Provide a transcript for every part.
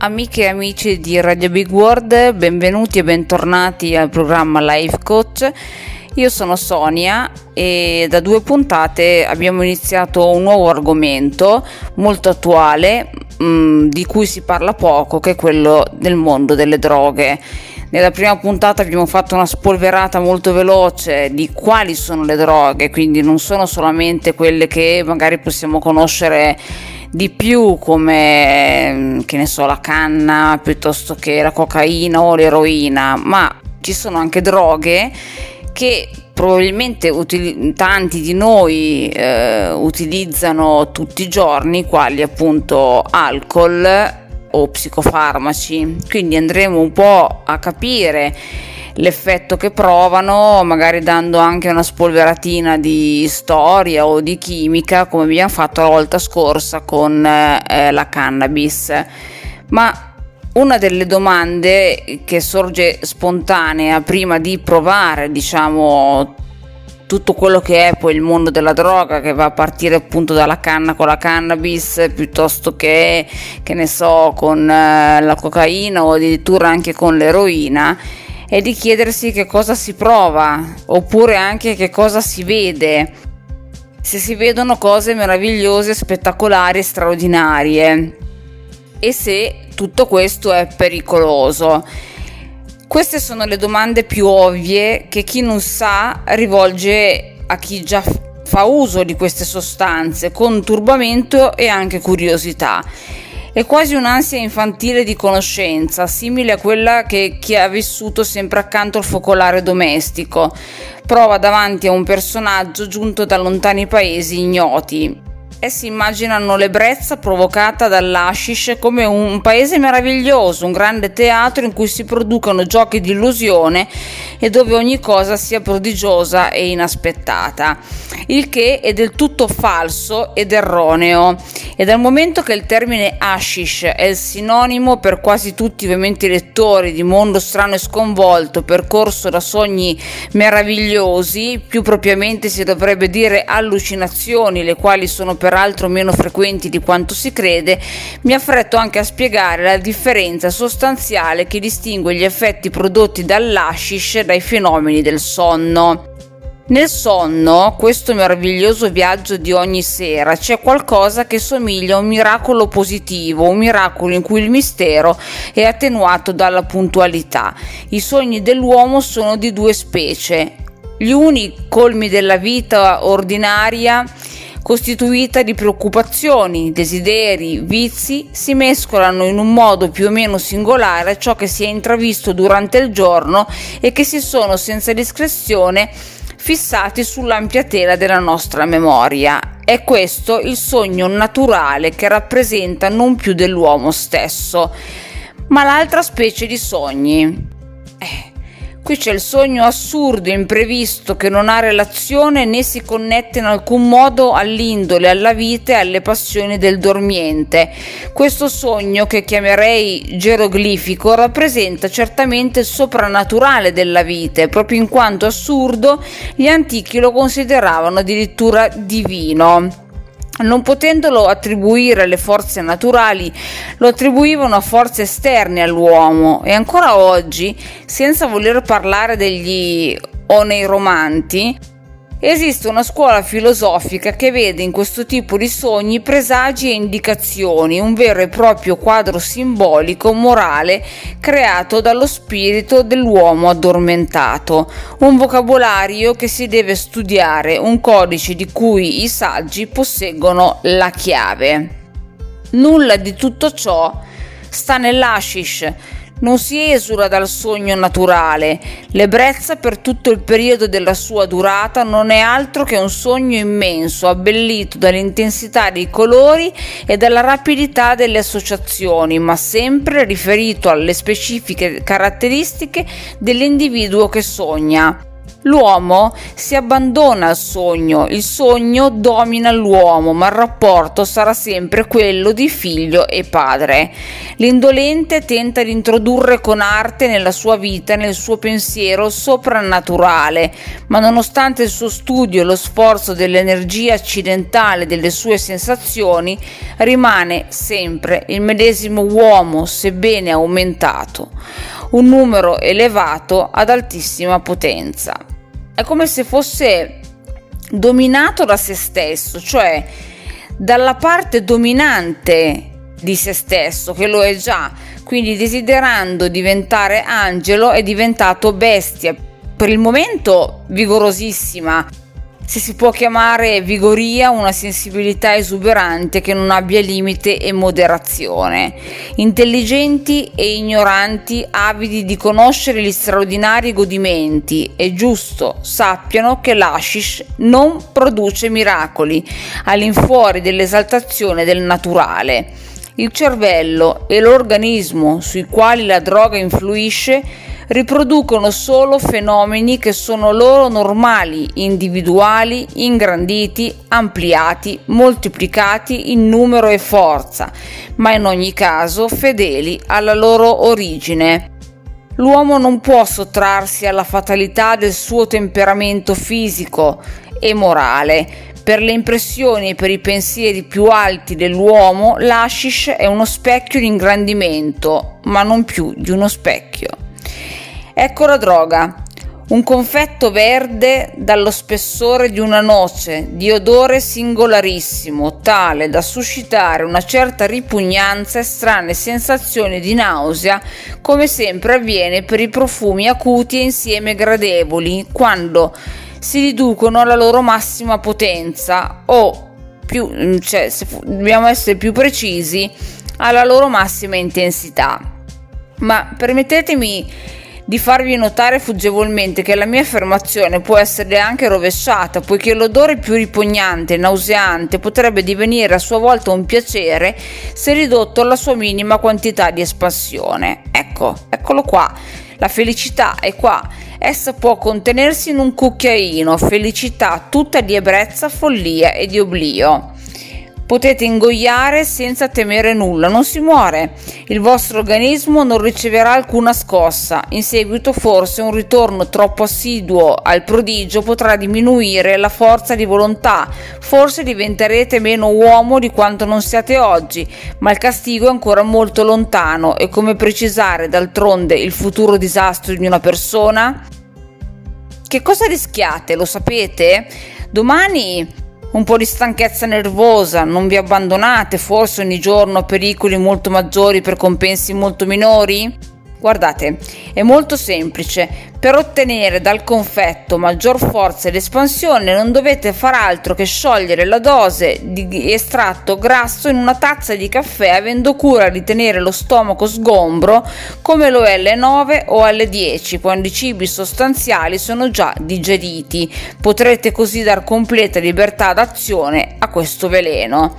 Amiche e amici di Radio Big World, benvenuti e bentornati al programma Life Coach. Io sono Sonia e da due puntate abbiamo iniziato un nuovo argomento molto attuale mh, mm, di cui si parla poco, che è quello del mondo delle droghe. Nella prima puntata abbiamo fatto una spolverata molto veloce di quali sono le droghe, quindi non sono solamente quelle che magari possiamo conoscere di più come che ne so la canna piuttosto che la cocaina o l'eroina. Ma ci sono anche droghe che probabilmente utili- tanti di noi eh, utilizzano tutti i giorni quali appunto alcol o psicofarmaci. Quindi andremo un po' a capire l'effetto che provano, magari dando anche una spolveratina di storia o di chimica, come abbiamo fatto la volta scorsa con eh, la cannabis. Ma una delle domande che sorge spontanea prima di provare, diciamo, tutto quello che è poi il mondo della droga che va a partire appunto dalla canna con la cannabis piuttosto che che ne so con eh, la cocaina o addirittura anche con l'eroina è di chiedersi che cosa si prova oppure anche che cosa si vede. Se si vedono cose meravigliose, spettacolari, straordinarie e se tutto questo è pericoloso. Queste sono le domande più ovvie che chi non sa rivolge a chi già fa uso di queste sostanze con turbamento e anche curiosità. È quasi un'ansia infantile di conoscenza, simile a quella che chi ha vissuto sempre accanto al focolare domestico prova davanti a un personaggio giunto da lontani paesi ignoti. Essi immaginano l'ebbrezza provocata dall'Ashish come un paese meraviglioso, un grande teatro in cui si producono giochi di illusione e dove ogni cosa sia prodigiosa e inaspettata, il che è del tutto falso ed erroneo. E dal momento che il termine Ashish è il sinonimo per quasi tutti ovviamente i lettori di mondo strano e sconvolto, percorso da sogni meravigliosi, più propriamente si dovrebbe dire allucinazioni, le quali sono per peraltro meno frequenti di quanto si crede, mi affretto anche a spiegare la differenza sostanziale che distingue gli effetti prodotti dall'ashish dai fenomeni del sonno. Nel sonno, questo meraviglioso viaggio di ogni sera, c'è qualcosa che somiglia a un miracolo positivo, un miracolo in cui il mistero è attenuato dalla puntualità. I sogni dell'uomo sono di due specie. Gli uni colmi della vita ordinaria costituita di preoccupazioni, desideri, vizi, si mescolano in un modo più o meno singolare a ciò che si è intravisto durante il giorno e che si sono senza discrezione fissati sull'ampia tela della nostra memoria. È questo il sogno naturale che rappresenta non più dell'uomo stesso, ma l'altra specie di sogni. Eh, Qui c'è il sogno assurdo, imprevisto, che non ha relazione né si connette in alcun modo all'indole, alla vita e alle passioni del dormiente. Questo sogno, che chiamerei geroglifico, rappresenta certamente il soprannaturale della vita proprio in quanto assurdo gli antichi lo consideravano addirittura divino non potendolo attribuire alle forze naturali, lo attribuivano a forze esterne all'uomo. E ancora oggi, senza voler parlare degli oneiromanti, Esiste una scuola filosofica che vede in questo tipo di sogni presagi e indicazioni, un vero e proprio quadro simbolico morale creato dallo spirito dell'uomo addormentato, un vocabolario che si deve studiare, un codice di cui i saggi posseggono la chiave. Nulla di tutto ciò sta nell'ashish, non si esula dal sogno naturale. L'ebbrezza per tutto il periodo della sua durata non è altro che un sogno immenso, abbellito dall'intensità dei colori e dalla rapidità delle associazioni, ma sempre riferito alle specifiche caratteristiche dell'individuo che sogna. L'uomo si abbandona al sogno, il sogno domina l'uomo, ma il rapporto sarà sempre quello di figlio e padre. L'indolente tenta di introdurre con arte nella sua vita, nel suo pensiero soprannaturale, ma nonostante il suo studio e lo sforzo dell'energia accidentale delle sue sensazioni, rimane sempre il medesimo uomo, sebbene aumentato un numero elevato ad altissima potenza. È come se fosse dominato da se stesso, cioè dalla parte dominante di se stesso, che lo è già, quindi desiderando diventare angelo è diventato bestia. Per il momento vigorosissima, se si può chiamare vigoria una sensibilità esuberante che non abbia limite e moderazione. Intelligenti e ignoranti, avidi di conoscere gli straordinari godimenti, è giusto sappiano che l'ashish non produce miracoli, all'infuori dell'esaltazione del naturale. Il cervello e l'organismo sui quali la droga influisce riproducono solo fenomeni che sono loro normali, individuali, ingranditi, ampliati, moltiplicati in numero e forza, ma in ogni caso fedeli alla loro origine. L'uomo non può sottrarsi alla fatalità del suo temperamento fisico e morale. Per le impressioni e per i pensieri più alti dell'uomo, l'ashish è uno specchio di ingrandimento, ma non più di uno specchio. Ecco la droga. Un confetto verde dallo spessore di una noce, di odore singolarissimo, tale da suscitare una certa ripugnanza e strane sensazioni di nausea, come sempre avviene per i profumi acuti e insieme gradevoli, quando si riducono alla loro massima potenza o, più, cioè, se dobbiamo essere più precisi, alla loro massima intensità. Ma permettetemi di farvi notare fuggevolmente che la mia affermazione può essere anche rovesciata, poiché l'odore più ripugnante e nauseante potrebbe divenire a sua volta un piacere se ridotto alla sua minima quantità di espansione. Ecco, eccolo qua. La felicità è qua. Essa può contenersi in un cucchiaino, felicità tutta di ebbrezza, follia e di oblio. Potete ingoiare senza temere nulla, non si muore. Il vostro organismo non riceverà alcuna scossa. In seguito forse un ritorno troppo assiduo al prodigio potrà diminuire la forza di volontà. Forse diventerete meno uomo di quanto non siate oggi, ma il castigo è ancora molto lontano e come precisare d'altronde il futuro disastro di una persona? Che cosa rischiate? Lo sapete? Domani un po' di stanchezza nervosa, non vi abbandonate forse ogni giorno a pericoli molto maggiori per compensi molto minori? Guardate, è molto semplice. Per ottenere dal confetto maggior forza ed espansione non dovete far altro che sciogliere la dose di estratto grasso in una tazza di caffè avendo cura di tenere lo stomaco sgombro come lo è alle 9 o alle 10 quando i cibi sostanziali sono già digeriti. Potrete così dar completa libertà d'azione a questo veleno.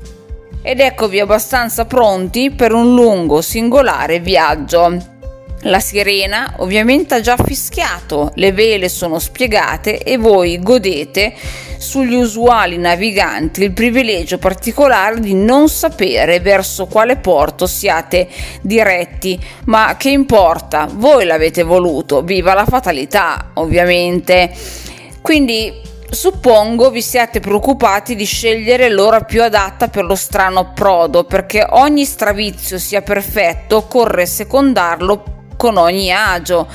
Ed eccovi abbastanza pronti per un lungo singolare viaggio. La sirena ovviamente ha già fischiato, le vele sono spiegate e voi godete sugli usuali naviganti il privilegio particolare di non sapere verso quale porto siate diretti, ma che importa, voi l'avete voluto, viva la fatalità ovviamente. Quindi Suppongo vi siate preoccupati di scegliere l'ora più adatta per lo strano approdo, perché ogni stravizio sia perfetto, occorre secondarlo con ogni agio.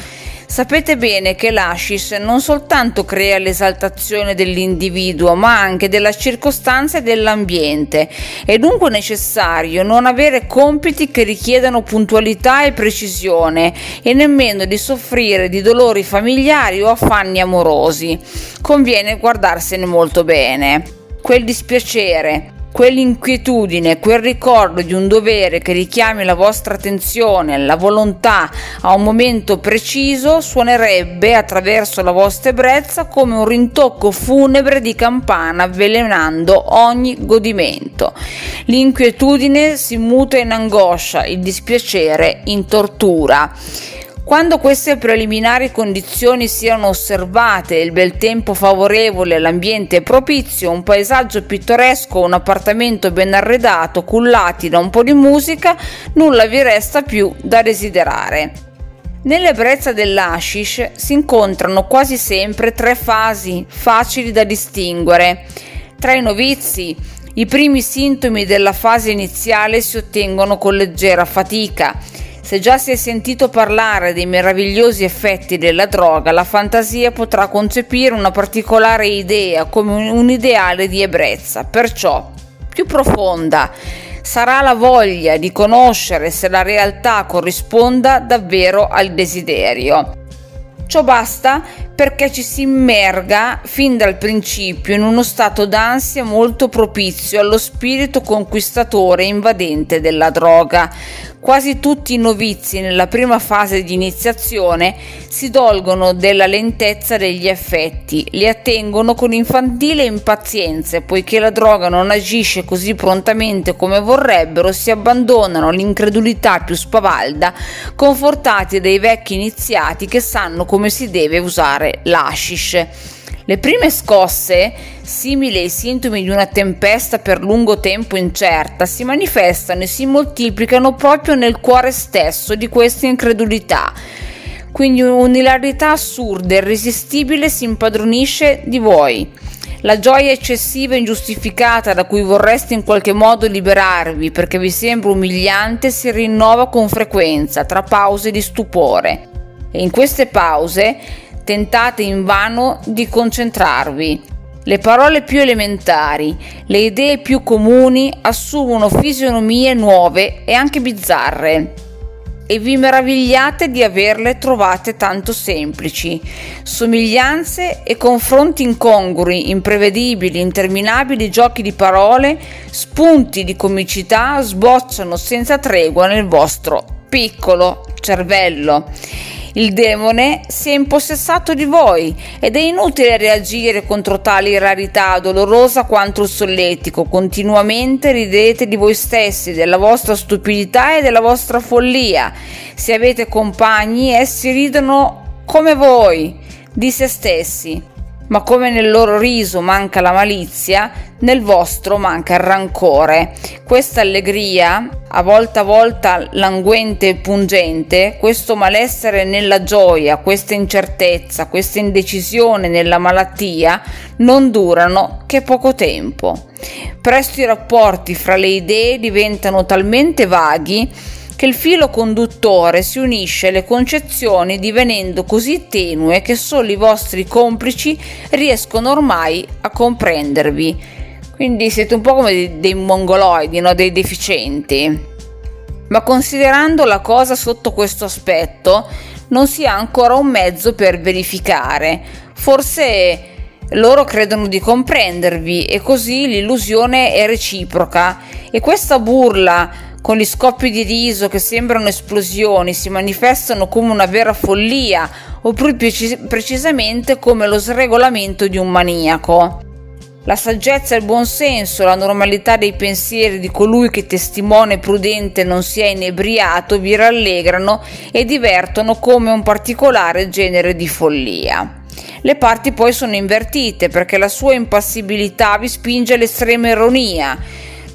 Sapete bene che l'ascis non soltanto crea l'esaltazione dell'individuo, ma anche della circostanza e dell'ambiente. È dunque necessario non avere compiti che richiedano puntualità e precisione e nemmeno di soffrire di dolori familiari o affanni amorosi. Conviene guardarsene molto bene. Quel dispiacere, quell'inquietudine, quel ricordo di un dovere che richiami la vostra attenzione, la volontà a un momento preciso suonerebbe attraverso la vostra ebbrezza come un rintocco funebre di campana avvelenando ogni godimento. L'inquietudine si muta in angoscia, il dispiacere in tortura. Quando queste preliminari condizioni siano osservate, il bel tempo favorevole, l'ambiente propizio, un paesaggio pittoresco, un appartamento ben arredato, cullati da un po' di musica, nulla vi resta più da desiderare. Nell'ebbrezza dell'ashish si incontrano quasi sempre tre fasi facili da distinguere. Tra i novizi, i primi sintomi della fase iniziale si ottengono con leggera fatica se già si è sentito parlare dei meravigliosi effetti della droga, la fantasia potrà concepire una particolare idea come un ideale di ebbrezza. Perciò, più profonda sarà la voglia di conoscere se la realtà corrisponda davvero al desiderio. Ciò basta perché ci si immerga fin dal principio in uno stato d'ansia molto propizio allo spirito conquistatore invadente della droga. Quasi tutti i novizi nella prima fase di iniziazione si dolgono della lentezza degli effetti, li attengono con infantile impazienza e poiché la droga non agisce così prontamente come vorrebbero, si abbandonano all'incredulità più spavalda, confortati dai vecchi iniziati che sanno come si deve usare l'ashish. Le prime scosse, simili ai sintomi di una tempesta per lungo tempo incerta, si manifestano e si moltiplicano proprio nel cuore stesso di questa incredulità. Quindi un'ilarità assurda irresistibile si impadronisce di voi. La gioia eccessiva e ingiustificata da cui vorreste in qualche modo liberarvi perché vi sembra umiliante si rinnova con frequenza tra pause di stupore. E in queste pause tentate invano di concentrarvi. Le parole più elementari, le idee più comuni assumono fisionomie nuove e anche bizzarre e vi meravigliate di averle trovate tanto semplici. Somiglianze e confronti incongrui, imprevedibili, interminabili giochi di parole, spunti di comicità sbocciano senza tregua nel vostro piccolo cervello il demone si è impossessato di voi ed è inutile reagire contro tali rarità dolorosa quanto il solletico. Continuamente ridete di voi stessi, della vostra stupidità e della vostra follia. Se avete compagni, essi ridono come voi, di se stessi ma come nel loro riso manca la malizia, nel vostro manca il rancore. Questa allegria, a volta a volta languente e pungente, questo malessere nella gioia, questa incertezza, questa indecisione nella malattia, non durano che poco tempo. Presto i rapporti fra le idee diventano talmente vaghi che il filo conduttore si unisce alle concezioni divenendo così tenue che solo i vostri complici riescono ormai a comprendervi. Quindi siete un po' come dei, dei mongoloidi, no? dei deficienti. Ma considerando la cosa sotto questo aspetto, non si ha ancora un mezzo per verificare. Forse loro credono di comprendervi e così l'illusione è reciproca e questa burla con gli scoppi di riso che sembrano esplosioni, si manifestano come una vera follia, o più precisamente come lo sregolamento di un maniaco. La saggezza e il buonsenso, la normalità dei pensieri di colui che testimone prudente non si è inebriato vi rallegrano e divertono come un particolare genere di follia. Le parti poi sono invertite perché la sua impassibilità vi spinge all'estrema ironia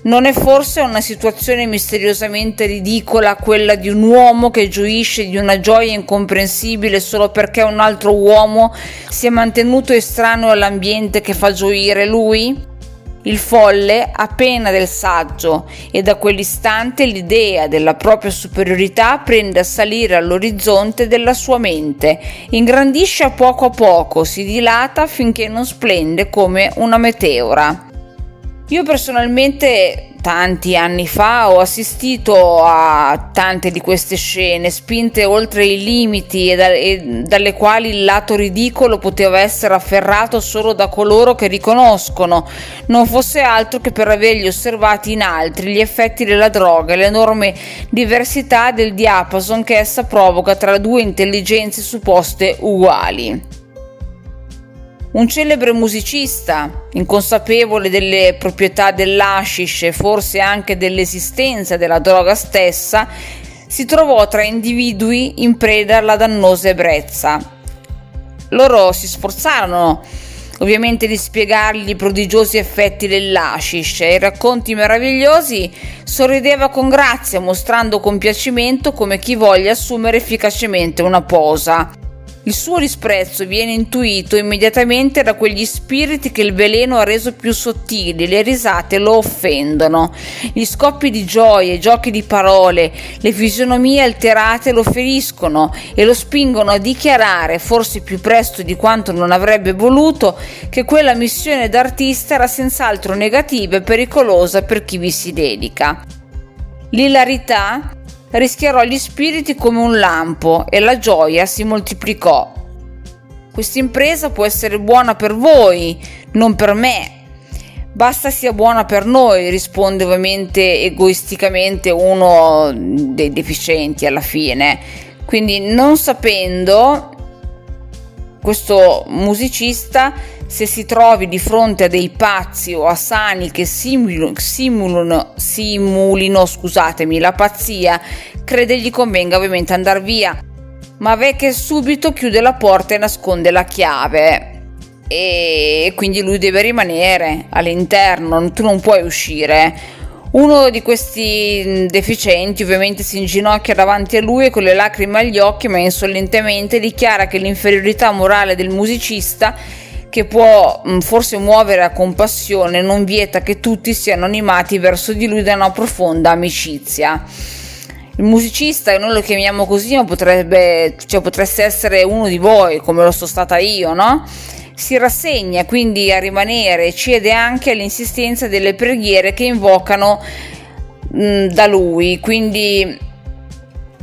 non è forse una situazione misteriosamente ridicola quella di un uomo che gioisce di una gioia incomprensibile solo perché un altro uomo si è mantenuto estraneo all'ambiente che fa gioire lui? Il folle ha pena del saggio e da quell'istante l'idea della propria superiorità prende a salire all'orizzonte della sua mente, ingrandisce a poco a poco, si dilata finché non splende come una meteora. Io personalmente tanti anni fa ho assistito a tante di queste scene spinte oltre i limiti e, da, e, dalle quali il lato ridicolo poteva essere afferrato solo da coloro che riconoscono, non fosse altro che per averli osservati in altri gli effetti della droga e l'enorme diversità del diapason che essa provoca tra due intelligenze supposte uguali. Un celebre musicista, inconsapevole delle proprietà dell'ashish e forse anche dell'esistenza della droga stessa, si trovò tra individui in preda alla dannosa ebbrezza. Loro si sforzarono ovviamente di spiegargli i prodigiosi effetti dell'ashish e i racconti meravigliosi, sorrideva con grazia, mostrando compiacimento come chi voglia assumere efficacemente una posa. Il suo disprezzo viene intuito immediatamente da quegli spiriti che il veleno ha reso più sottili, le risate lo offendono, gli scoppi di gioia, i giochi di parole, le fisionomie alterate lo feriscono e lo spingono a dichiarare, forse più presto di quanto non avrebbe voluto, che quella missione d'artista era senz'altro negativa e pericolosa per chi vi si dedica. L'ilarità rischiarò gli spiriti come un lampo e la gioia si moltiplicò. Questa impresa può essere buona per voi, non per me. Basta sia buona per noi, risponde ovviamente egoisticamente uno dei deficienti alla fine. Quindi non sapendo questo musicista se si trovi di fronte a dei pazzi o a sani che simulino, simulino, simulino scusatemi, la pazzia, crede gli convenga ovviamente andare via, ma Vecchia subito chiude la porta e nasconde la chiave e quindi lui deve rimanere all'interno, tu non puoi uscire. Uno di questi deficienti ovviamente si inginocchia davanti a lui e con le lacrime agli occhi, ma insolentemente dichiara che l'inferiorità morale del musicista che può mh, forse muovere a compassione, non vieta che tutti siano animati verso di lui da una profonda amicizia. Il musicista, noi lo chiamiamo così, ma potrebbe, cioè, potreste essere uno di voi, come lo sono stata io, no? Si rassegna quindi a rimanere e cede anche all'insistenza delle preghiere che invocano mh, da lui, quindi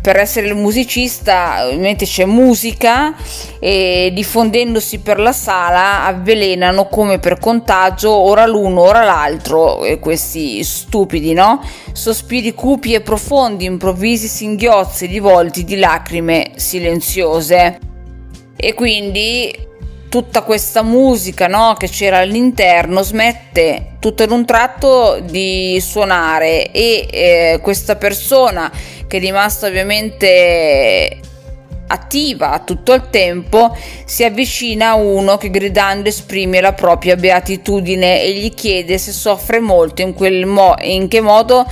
per essere il musicista ovviamente c'è musica e diffondendosi per la sala avvelenano come per contagio ora l'uno ora l'altro e questi stupidi no? Sospiri cupi e profondi improvvisi singhiozzi di volti di lacrime silenziose. E quindi tutta questa musica no, che c'era all'interno smette tutto ad un tratto di suonare e eh, questa persona che è rimasta ovviamente attiva tutto il tempo, si avvicina a uno che gridando esprime la propria beatitudine e gli chiede se soffre molto in, quel mo- in che modo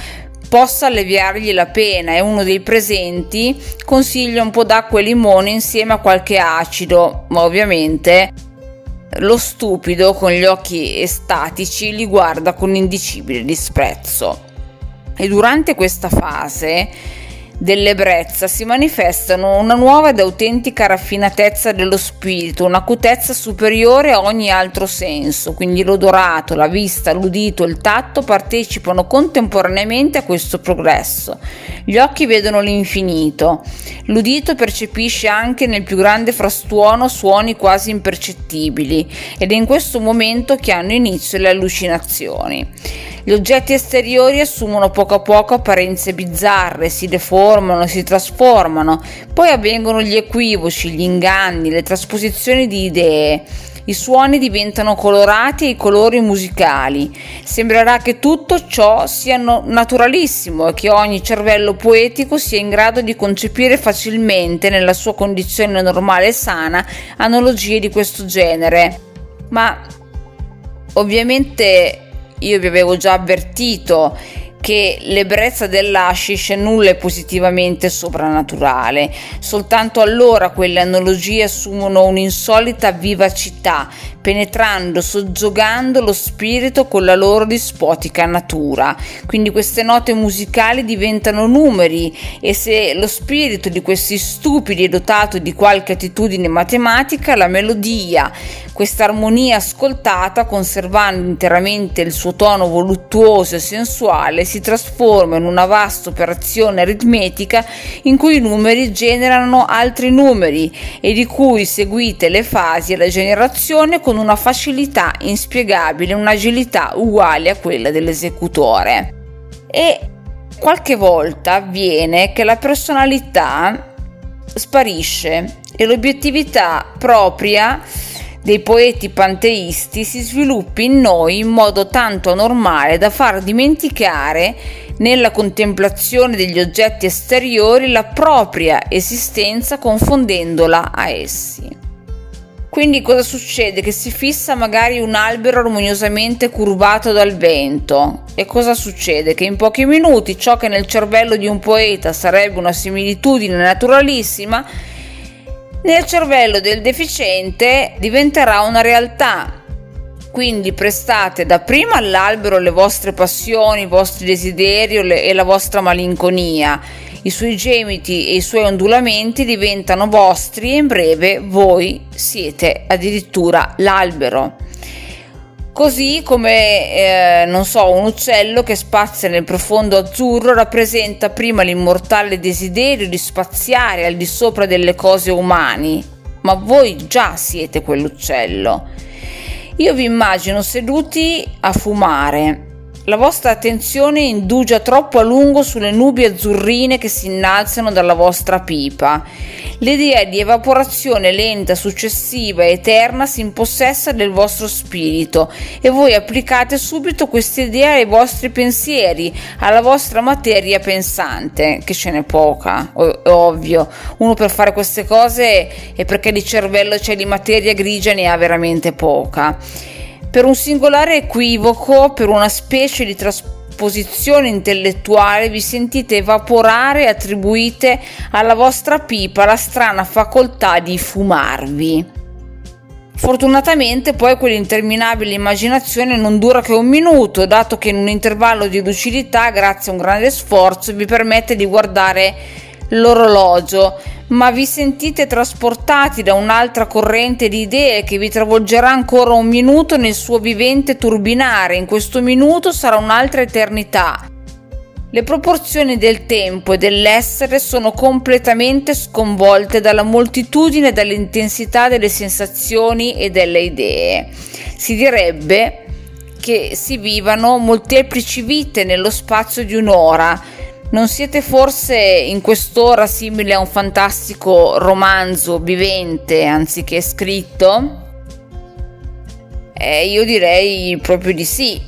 possa alleviargli la pena e uno dei presenti consiglia un po' d'acqua e limone insieme a qualche acido, ma ovviamente lo stupido con gli occhi estatici li guarda con indicibile disprezzo. E durante questa fase dell'ebbrezza si manifestano una nuova ed autentica raffinatezza dello spirito, un'acutezza superiore a ogni altro senso, quindi l'odorato, la vista, l'udito, il tatto partecipano contemporaneamente a questo progresso. Gli occhi vedono l'infinito, l'udito percepisce anche nel più grande frastuono suoni quasi impercettibili ed è in questo momento che hanno inizio le allucinazioni. Gli oggetti esteriori assumono poco a poco apparenze bizzarre, si deformano, si trasformano, poi avvengono gli equivoci, gli inganni, le trasposizioni di idee. I suoni diventano colorati e i colori musicali. Sembrerà che tutto ciò sia naturalissimo e che ogni cervello poetico sia in grado di concepire facilmente, nella sua condizione normale e sana, analogie di questo genere. Ma ovviamente io vi avevo già avvertito che l'ebbrezza dell'ashish nulla è positivamente soprannaturale, soltanto allora quelle analogie assumono un'insolita vivacità, penetrando, soggiogando lo spirito con la loro dispotica natura. Quindi queste note musicali diventano numeri e se lo spirito di questi stupidi è dotato di qualche attitudine matematica, la melodia, questa armonia ascoltata, conservando interamente il suo tono voluttuoso e sensuale, si trasforma in una vasta operazione aritmetica in cui i numeri generano altri numeri e di cui seguite le fasi e la generazione con una facilità inspiegabile, un'agilità uguale a quella dell'esecutore. E qualche volta avviene che la personalità sparisce e l'obiettività propria dei poeti panteisti si sviluppi in noi in modo tanto anormale da far dimenticare nella contemplazione degli oggetti esteriori la propria esistenza confondendola a essi. Quindi cosa succede? Che si fissa magari un albero armoniosamente curvato dal vento e cosa succede? Che in pochi minuti ciò che nel cervello di un poeta sarebbe una similitudine naturalissima, nel cervello del deficiente diventerà una realtà. Quindi prestate dapprima all'albero le vostre passioni, i vostri desideri e la vostra malinconia i suoi gemiti e i suoi ondulamenti diventano vostri e in breve voi siete addirittura l'albero. Così come, eh, non so, un uccello che spazia nel profondo azzurro rappresenta prima l'immortale desiderio di spaziare al di sopra delle cose umane, ma voi già siete quell'uccello. Io vi immagino seduti a fumare la vostra attenzione indugia troppo a lungo sulle nubi azzurrine che si innalzano dalla vostra pipa. L'idea di evaporazione lenta, successiva e eterna si impossessa del vostro spirito e voi applicate subito questa idea ai vostri pensieri, alla vostra materia pensante, che ce n'è poca, è ovvio. Uno per fare queste cose è perché di cervello c'è di materia grigia ne ha veramente poca per un singolare equivoco, per una specie di trasposizione intellettuale, vi sentite evaporare e attribuite alla vostra pipa la strana facoltà di fumarvi. Fortunatamente poi quell'interminabile immaginazione non dura che un minuto, dato che in un intervallo di lucidità, grazie a un grande sforzo, vi permette di guardare l'orologio, ma vi sentite trasportati da un'altra corrente di idee che vi travolgerà ancora un minuto nel suo vivente turbinare. In questo minuto sarà un'altra eternità. Le proporzioni del tempo e dell'essere sono completamente sconvolte dalla moltitudine e dall'intensità delle sensazioni e delle idee. Si direbbe che si vivano molteplici vite nello spazio di un'ora non siete forse in quest'ora simili a un fantastico romanzo vivente anziché scritto? Eh, io direi proprio di sì.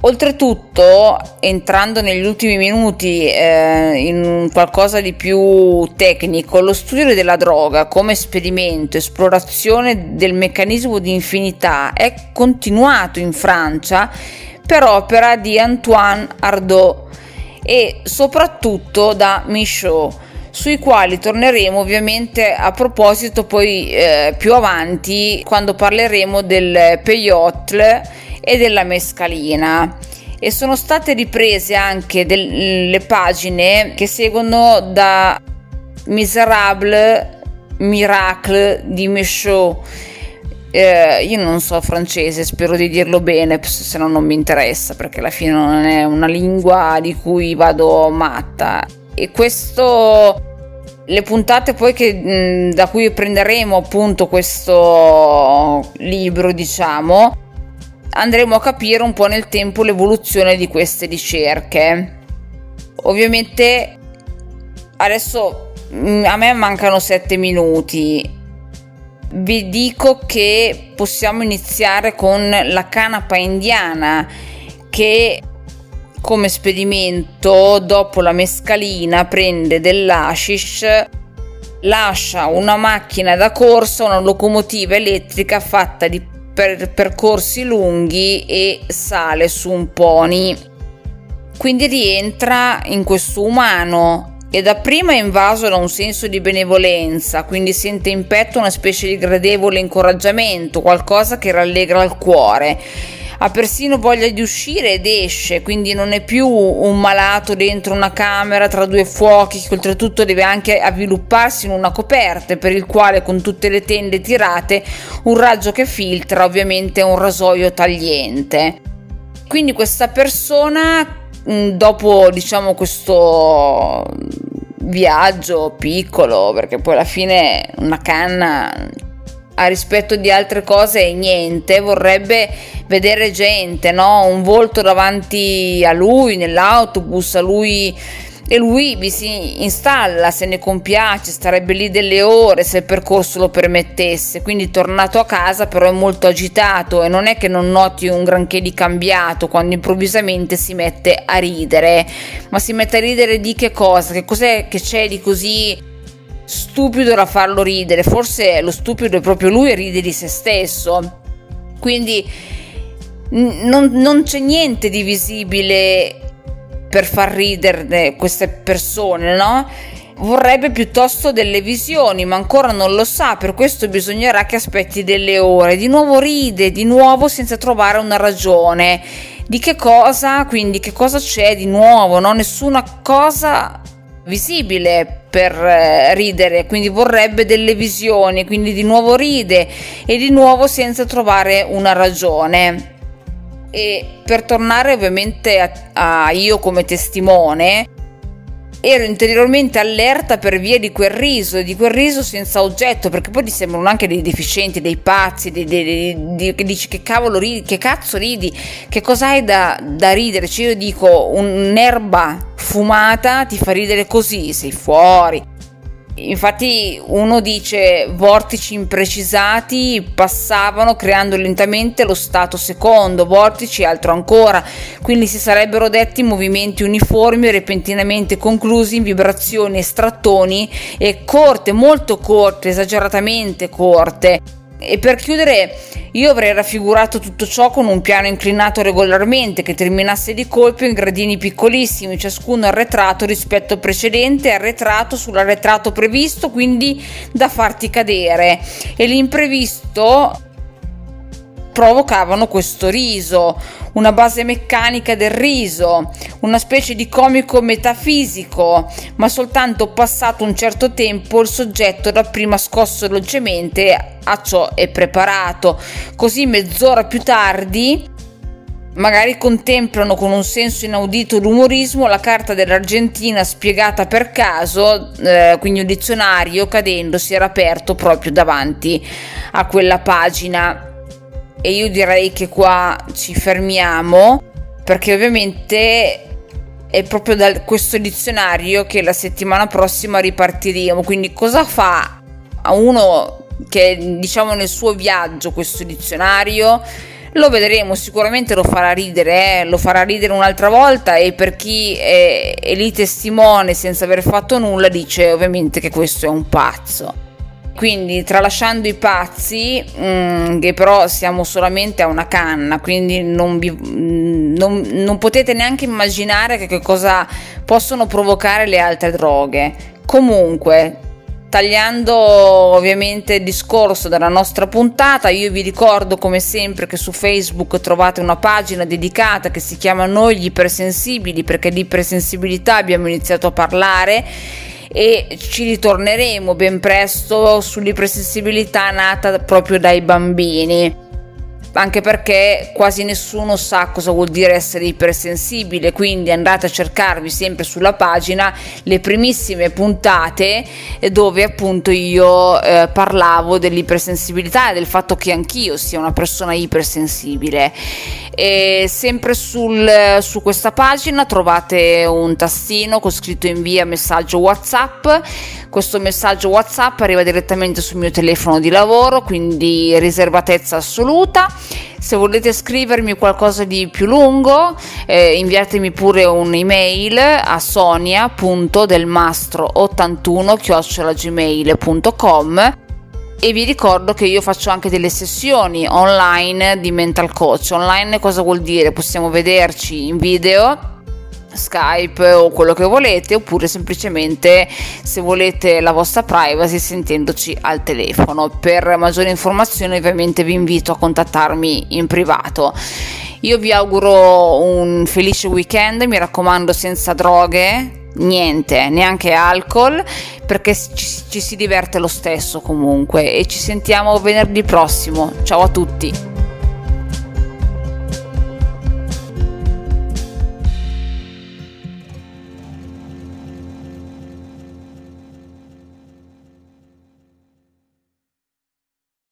Oltretutto, entrando negli ultimi minuti eh, in qualcosa di più tecnico, lo studio della droga come esperimento, esplorazione del meccanismo di infinità è continuato in Francia per opera di Antoine Ardaud e soprattutto da Michaud sui quali torneremo ovviamente a proposito poi eh, più avanti quando parleremo del peyote e della mescalina. E sono state riprese anche delle pagine che seguono da Miserable Miracle di Michaud eh, io non so francese, spero di dirlo bene, se no non mi interessa perché alla fine non è una lingua di cui vado matta. E questo le puntate poi che, da cui prenderemo appunto questo libro, diciamo, andremo a capire un po' nel tempo l'evoluzione di queste ricerche. Ovviamente adesso a me mancano sette minuti vi dico che possiamo iniziare con la canapa indiana che come esperimento dopo la mescalina prende dell'ashish lascia una macchina da corsa una locomotiva elettrica fatta di per percorsi lunghi e sale su un pony. Quindi rientra in questo umano e dapprima è invaso da un senso di benevolenza, quindi sente in petto una specie di gradevole incoraggiamento, qualcosa che rallegra il cuore. Ha persino voglia di uscire ed esce, quindi non è più un malato dentro una camera tra due fuochi che oltretutto deve anche avvilupparsi in una coperta per il quale con tutte le tende tirate un raggio che filtra ovviamente un rasoio tagliente. Quindi questa persona dopo diciamo questo viaggio piccolo perché poi alla fine una canna a rispetto di altre cose niente, vorrebbe vedere gente, no? Un volto davanti a lui nell'autobus, a lui e lui vi si installa, se ne compiace, starebbe lì delle ore se il percorso lo permettesse, quindi tornato a casa però è molto agitato e non è che non noti un granché di cambiato quando improvvisamente si mette a ridere, ma si mette a ridere di che cosa? Che cos'è che c'è di così stupido da farlo ridere? Forse lo stupido è proprio lui e ride di se stesso. Quindi non, non c'è niente di visibile per far ridere queste persone, no? Vorrebbe piuttosto delle visioni, ma ancora non lo sa, per questo bisognerà che aspetti delle ore. Di nuovo ride, di nuovo senza trovare una ragione. Di che cosa? Quindi che cosa c'è di nuovo? No? Nessuna cosa visibile per eh, ridere, quindi vorrebbe delle visioni, quindi di nuovo ride e di nuovo senza trovare una ragione. E per tornare ovviamente a, a io come testimone, ero interiormente allerta per via di quel riso, di quel riso senza oggetto, perché poi ti sembrano anche dei deficienti, dei pazzi, dei, dei, dei, che dici che cavolo ridi, che cazzo ridi, che cosa hai da, da ridere? Cioè io dico un'erba fumata ti fa ridere così, sei fuori. Infatti uno dice vortici imprecisati passavano creando lentamente lo stato secondo, vortici altro ancora, quindi si sarebbero detti movimenti uniformi repentinamente conclusi in vibrazioni e strattoni e corte, molto corte, esageratamente corte. E per chiudere, io avrei raffigurato tutto ciò con un piano inclinato regolarmente che terminasse di colpo in gradini piccolissimi, ciascuno arretrato rispetto al precedente, arretrato sull'arretrato previsto, quindi da farti cadere. E l'imprevisto provocavano questo riso, una base meccanica del riso, una specie di comico metafisico, ma soltanto passato un certo tempo il soggetto dapprima scosso dolcemente a ciò è preparato. Così mezz'ora più tardi magari contemplano con un senso inaudito l'umorismo la carta dell'Argentina spiegata per caso, eh, quindi un dizionario cadendo si era aperto proprio davanti a quella pagina e io direi che qua ci fermiamo perché ovviamente è proprio da questo dizionario che la settimana prossima ripartiremo. Quindi cosa fa a uno che diciamo nel suo viaggio questo dizionario? Lo vedremo, sicuramente lo farà ridere, eh? lo farà ridere un'altra volta e per chi è, è lì testimone senza aver fatto nulla dice ovviamente che questo è un pazzo. Quindi tralasciando i pazzi, mh, mm, che però siamo solamente a una canna, quindi non, vi, mm, non, non potete neanche immaginare che, che cosa possono provocare le altre droghe. Comunque, tagliando ovviamente il discorso della nostra puntata, io vi ricordo come sempre che su Facebook trovate una pagina dedicata che si chiama Noi gli ipersensibili, perché di ipersensibilità abbiamo iniziato a parlare e ci ritorneremo ben presto sull'ipersensibilità nata proprio dai bambini anche perché quasi nessuno sa cosa vuol dire essere ipersensibile, quindi andate a cercarvi sempre sulla pagina le primissime puntate dove appunto io eh, parlavo dell'ipersensibilità e del fatto che anch'io sia una persona ipersensibile. E sempre sul, su questa pagina trovate un tastino con scritto invia messaggio WhatsApp. Questo messaggio WhatsApp arriva direttamente sul mio telefono di lavoro, quindi riservatezza assoluta. Se volete scrivermi qualcosa di più lungo, eh, inviatemi pure un'email a sonia.delmastro81 e vi ricordo che io faccio anche delle sessioni online di mental coach. Online cosa vuol dire? Possiamo vederci in video Skype o quello che volete oppure semplicemente se volete la vostra privacy sentendoci al telefono per maggiori informazioni ovviamente vi invito a contattarmi in privato io vi auguro un felice weekend mi raccomando senza droghe niente, neanche alcol, perché ci, ci si diverte lo stesso comunque e ci sentiamo venerdì prossimo. Ciao a tutti!